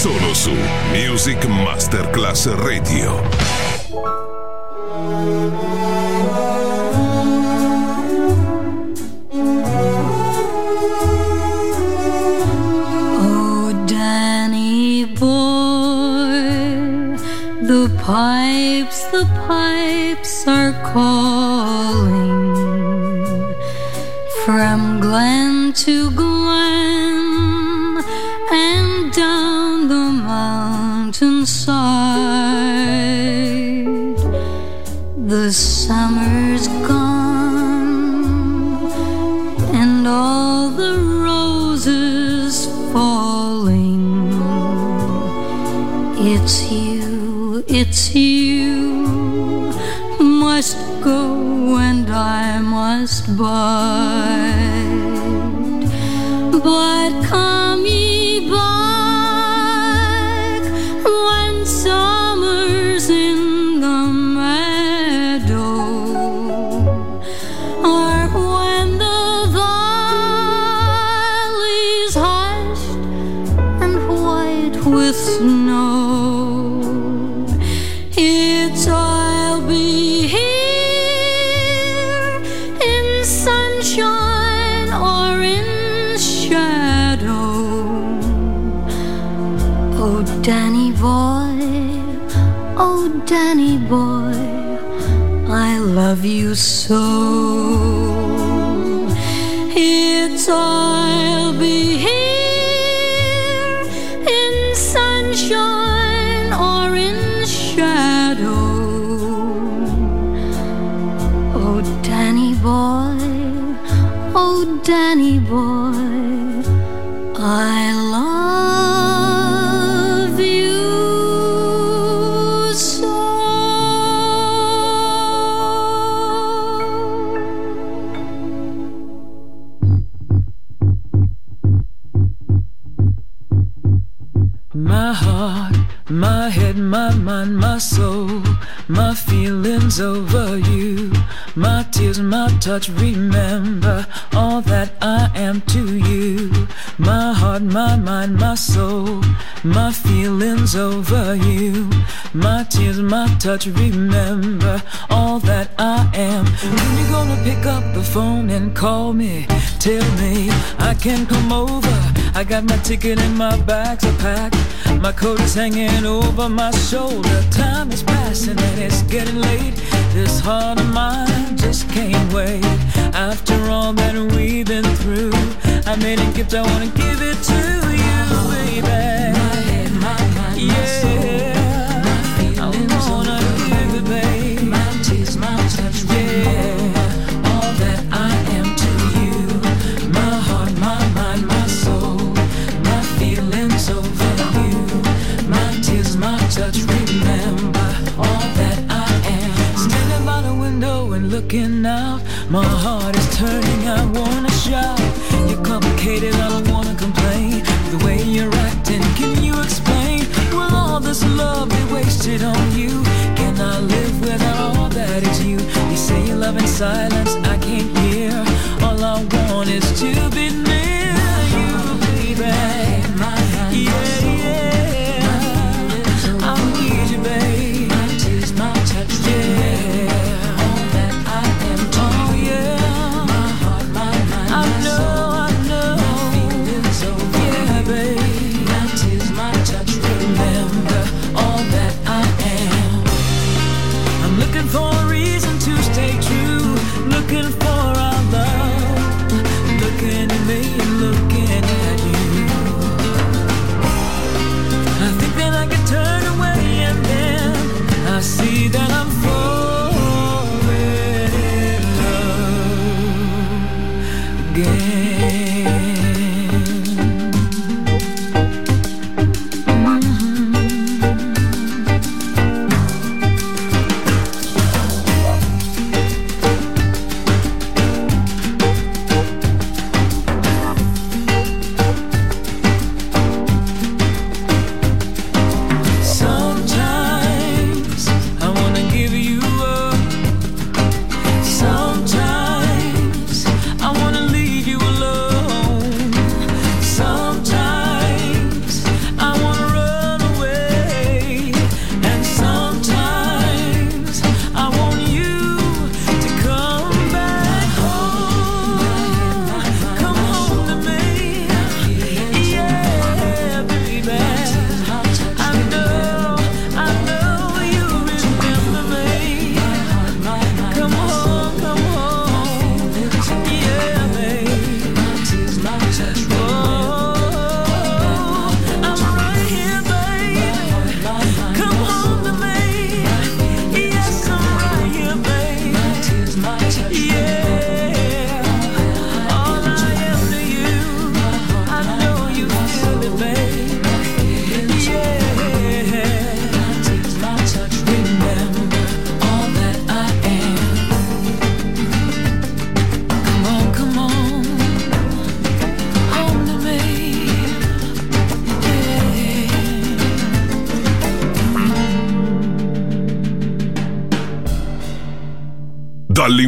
Solo su Music Masterclass Radio. Oh, Danny boy, the pipes, the pipes are calling from glen to glen mountainside. The summer's gone and all the roses falling. It's you, it's you must go and I must bide. Danny boy, I love you so. Touch. Remember all that I am to you. My heart, my mind, my soul, my feelings over you, my tears, my touch. Remember all that I am. When you gonna pick up the phone and call me? Tell me I can come over. I got my ticket and my bags are packed. My coat is hanging over my shoulder. Time is passing and it's getting late. This heart of mine just can't wait. After all that we've been through, I made a gift. I wanna give it to you, baby. My head, my mind, yeah. My heart is turning. I wanna shout. You're complicated, I don't wanna complain. The way you're acting, can you explain? Will all this love be wasted on you? Can I live without all that is you? You say you love in silence,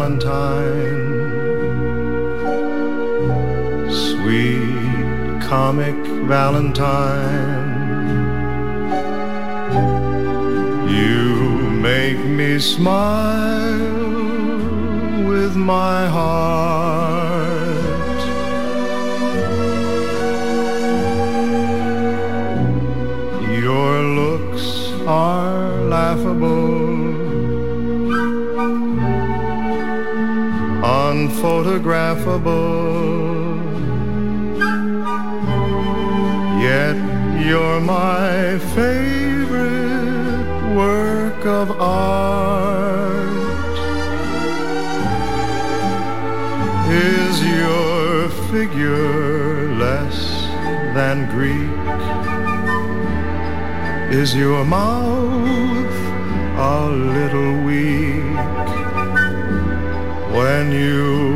Valentine, sweet comic Valentine, you make me smile with my heart. Unphotographable. Yet you're my favorite work of art. Is your figure less than Greek? Is your mouth a little weak when you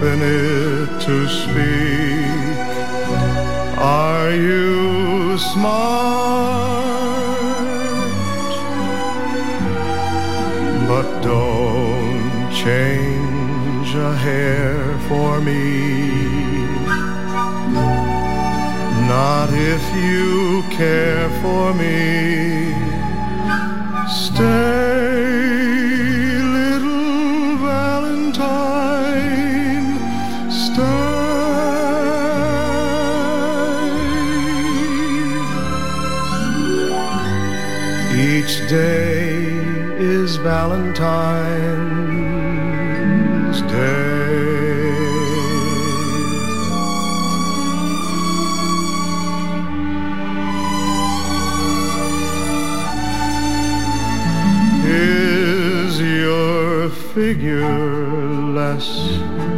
open it to speak? Are you smart? But don't change a hair for me. Not if you care for me. Stay, Each day is Valentine's Day. Is your figure less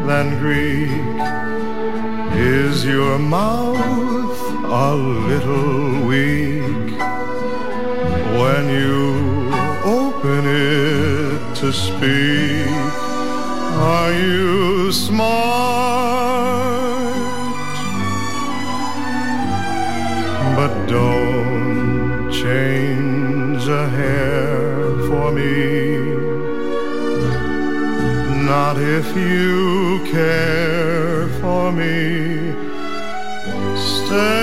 than Greek? Is your mouth a little open it to speak? Are you smart? But don't change a hair for me. Not if you care for me. Stay,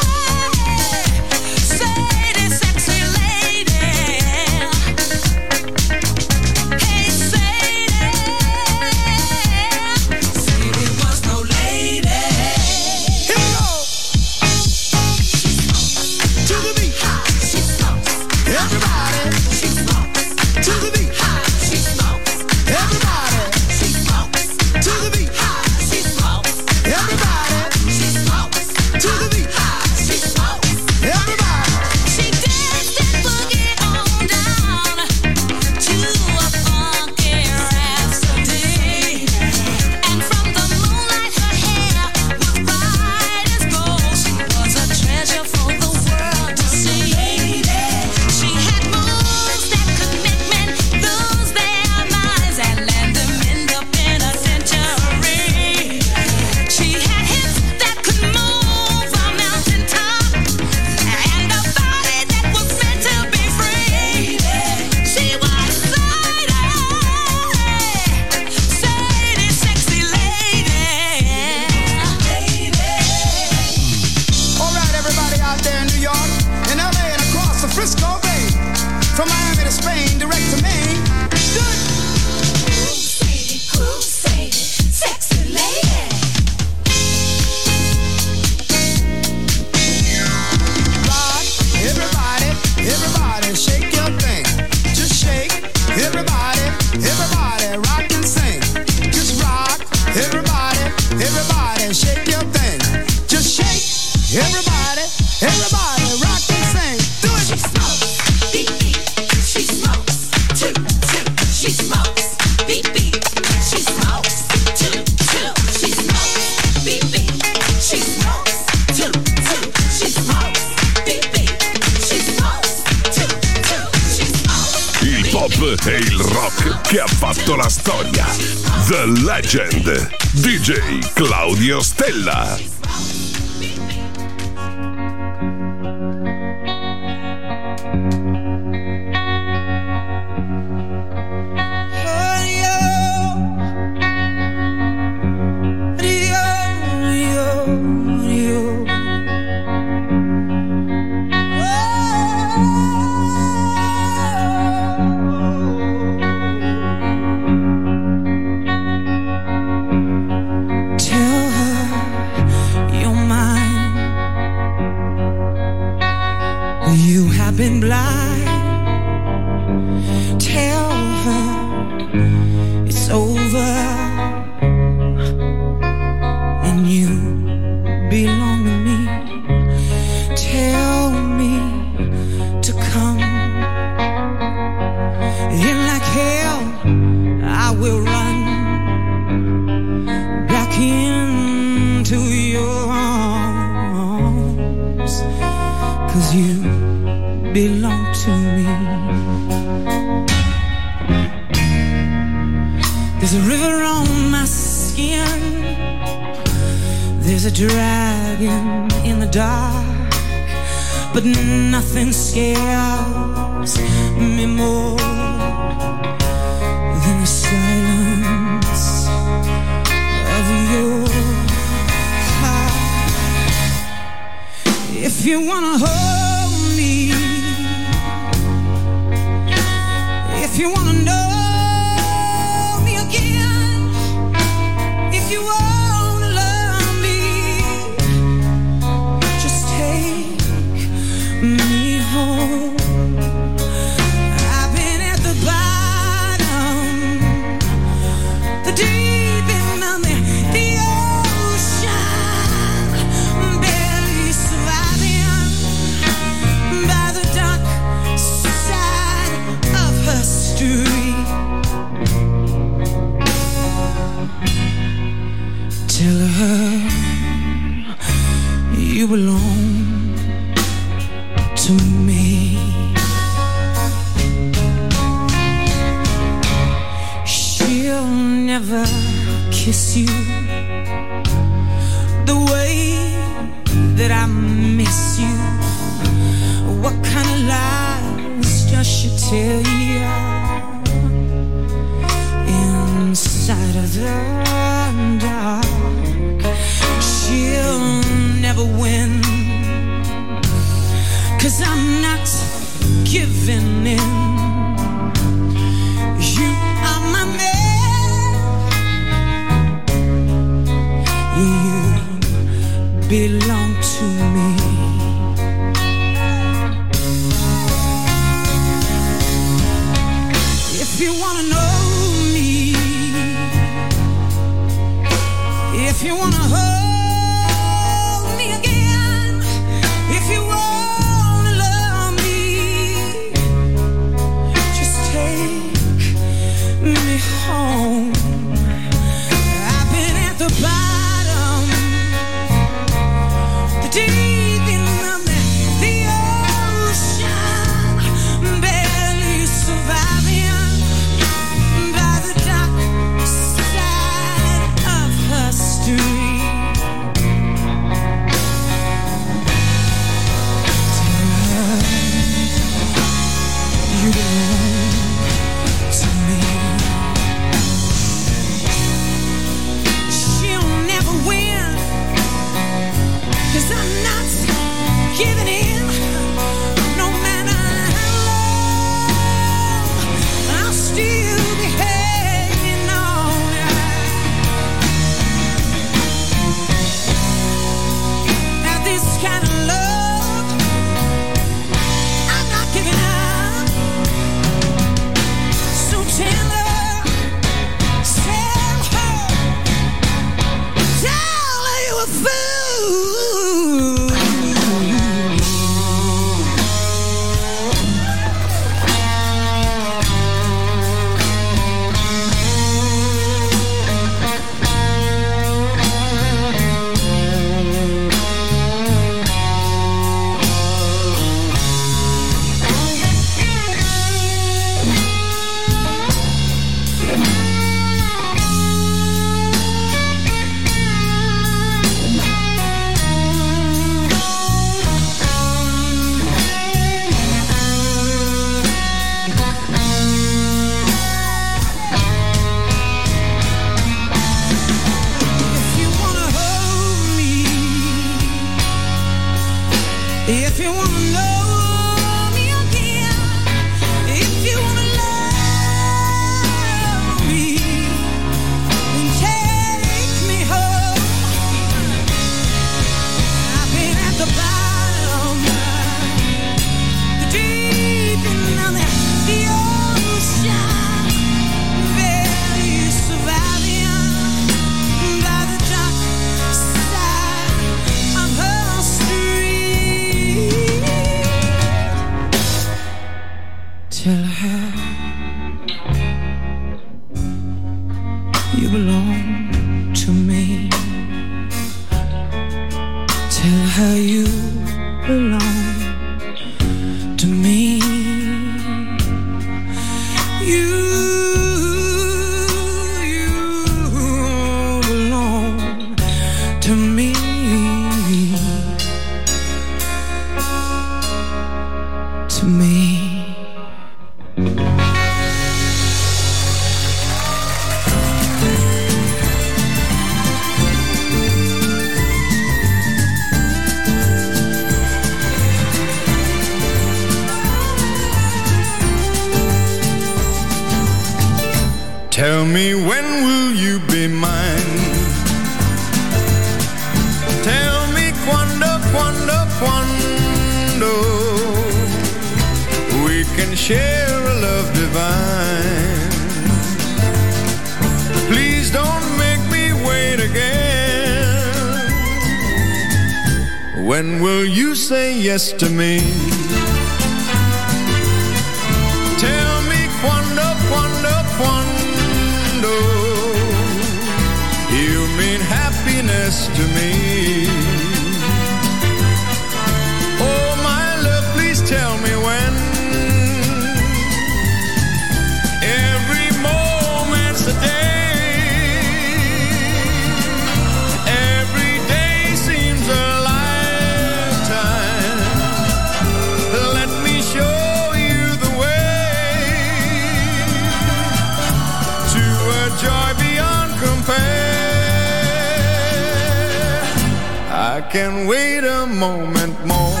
can wait a moment more.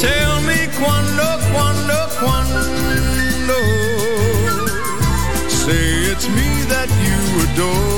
Tell me quando, quando, quando. Say it's me that you adore.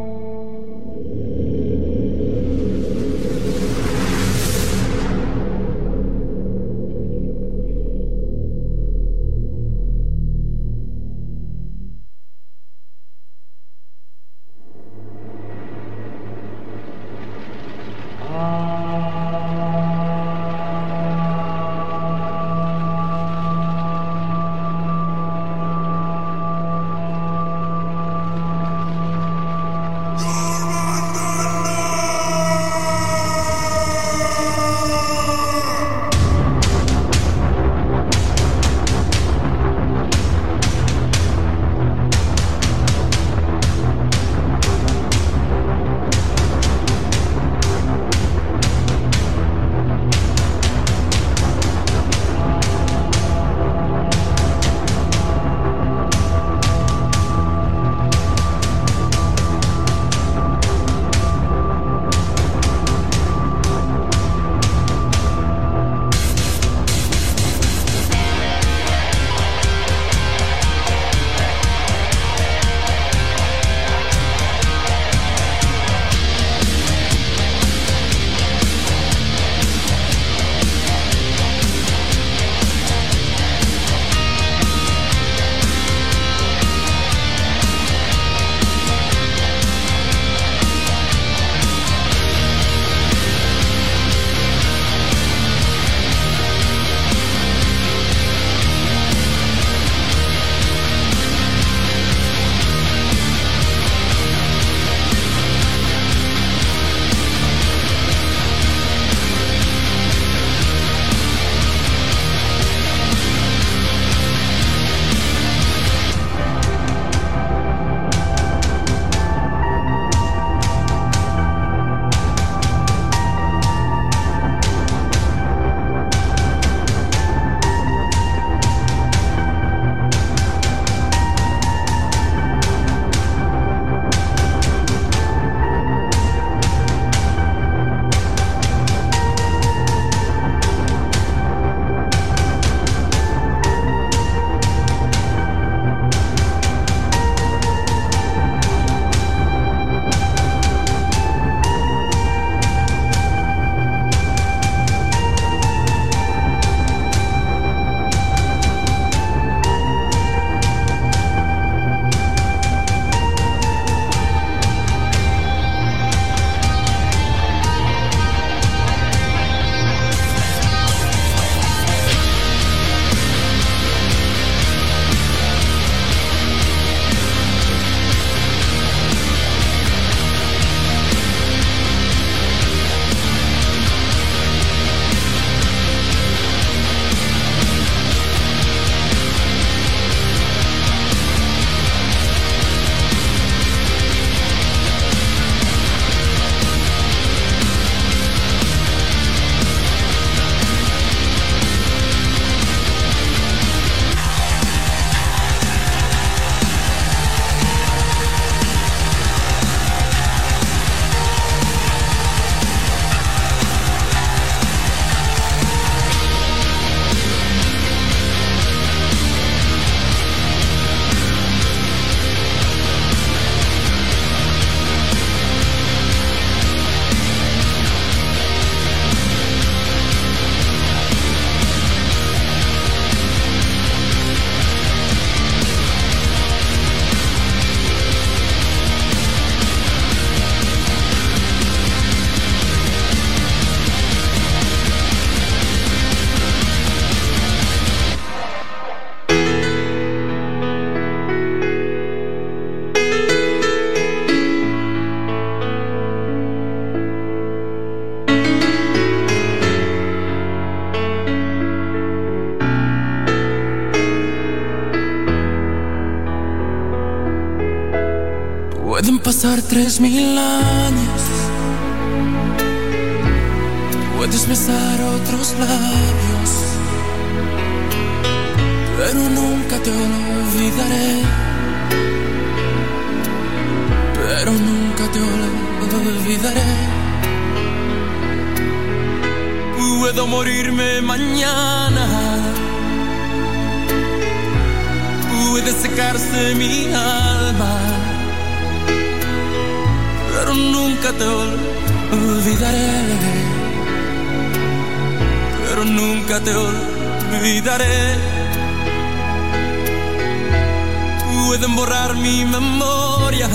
Pueden borrar mi memoria.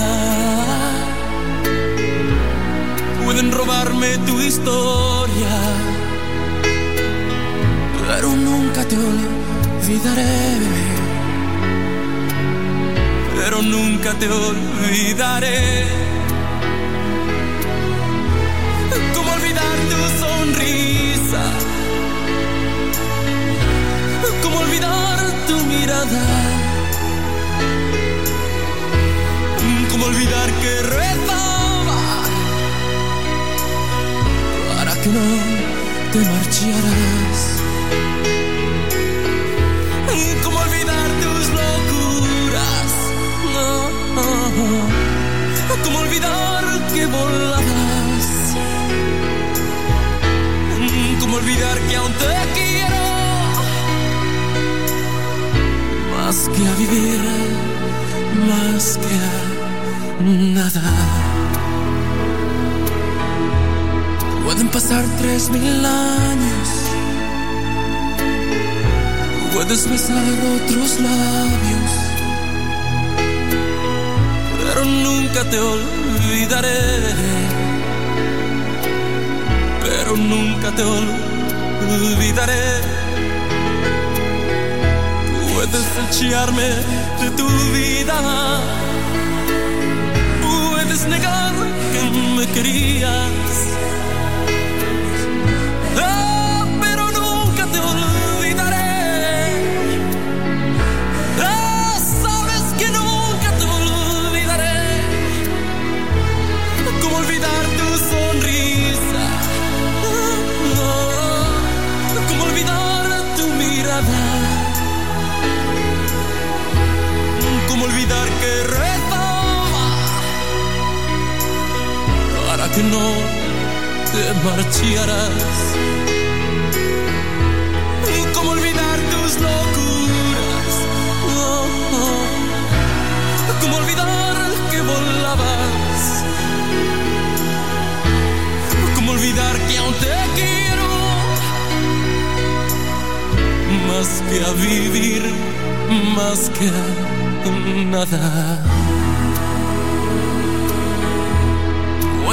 Pueden robarme tu historia. Pero nunca te olvidaré. Pero nunca te olvidaré. ¿Cómo olvidar tu sonrisa? ¿Cómo olvidar tu mirada? Olvidar que rezaba para que no te marcharas? ¿Cómo olvidar tus locuras? No. ¿Cómo olvidar que volabas? ¿Cómo olvidar que aún te quiero? Más que a vivir, más que a nada. Pueden pasar tres mil años. Puedes besar otros labios. Pero nunca te olvidaré pero nunca te olvidaré. Puedes echarme de tu vida, querías. Te marcharas? ¿Cómo olvidar tus locuras? ¿Cómo olvidar que volabas? ¿Cómo olvidar que aún te quiero? Más que a vivir, más que a nada.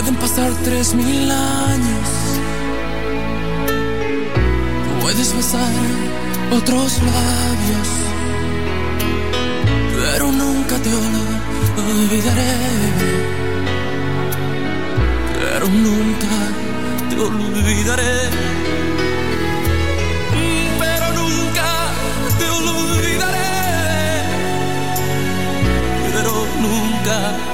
Pueden pasar tres mil años. Puedes besar otros labios. Pero nunca te olvidaré pero nunca te olvidaré. Pero nunca te olvidaré. Pero nunca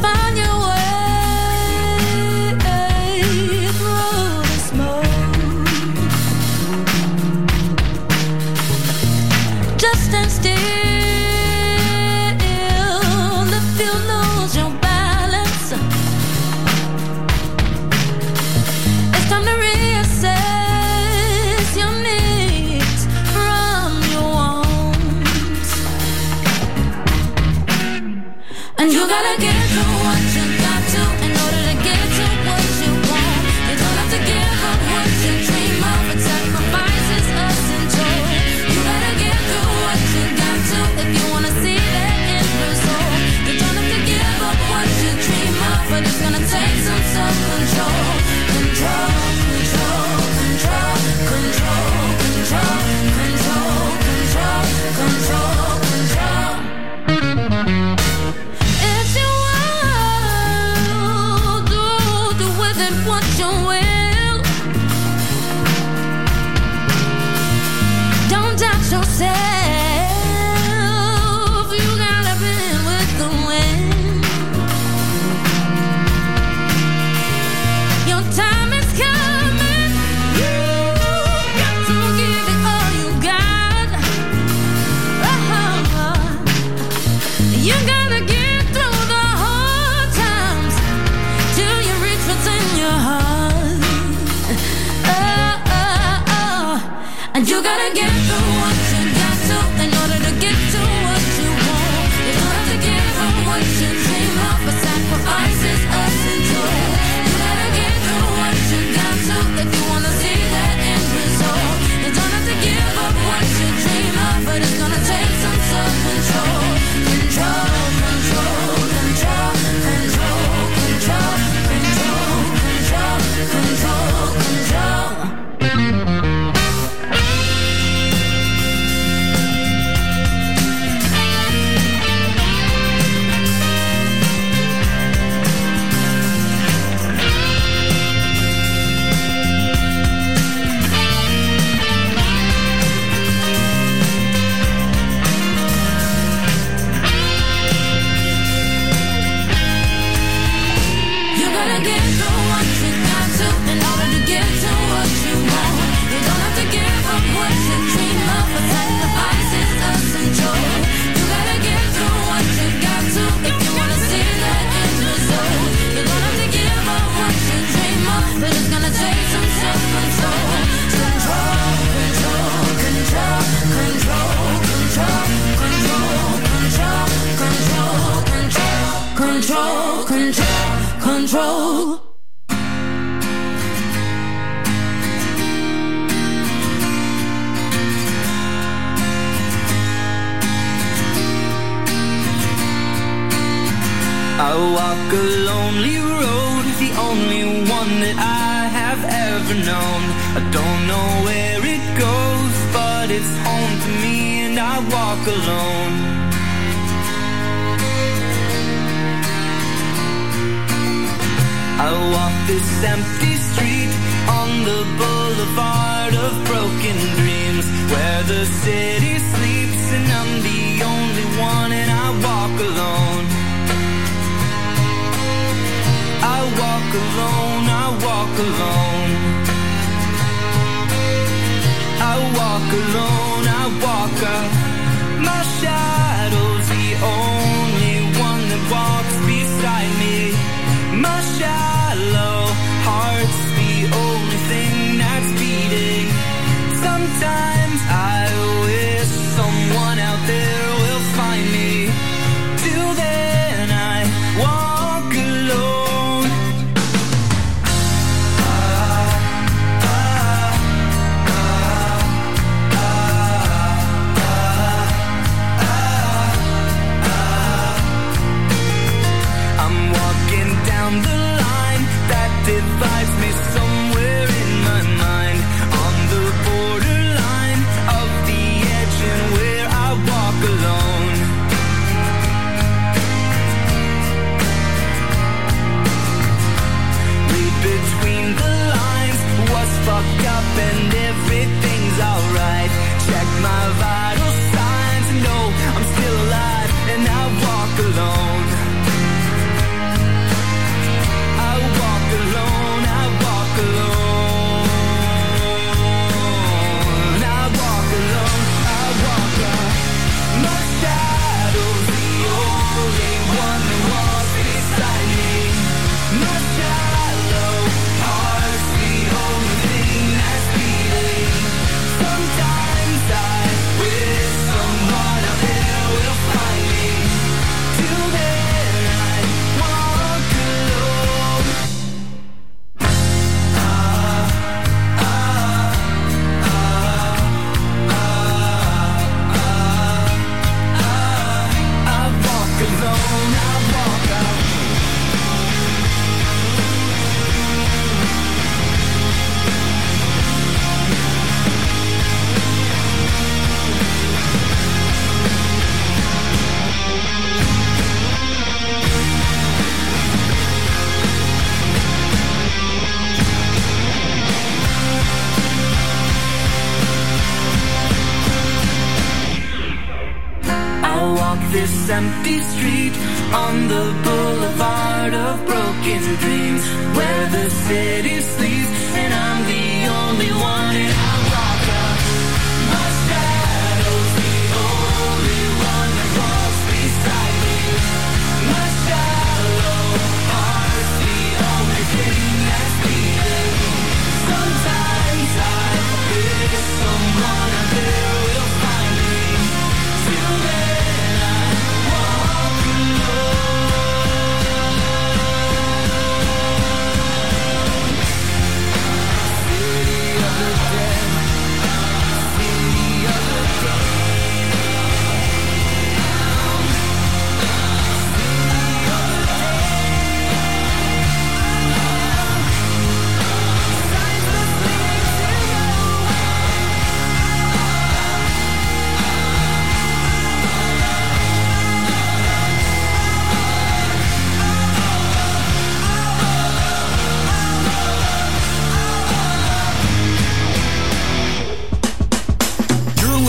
find your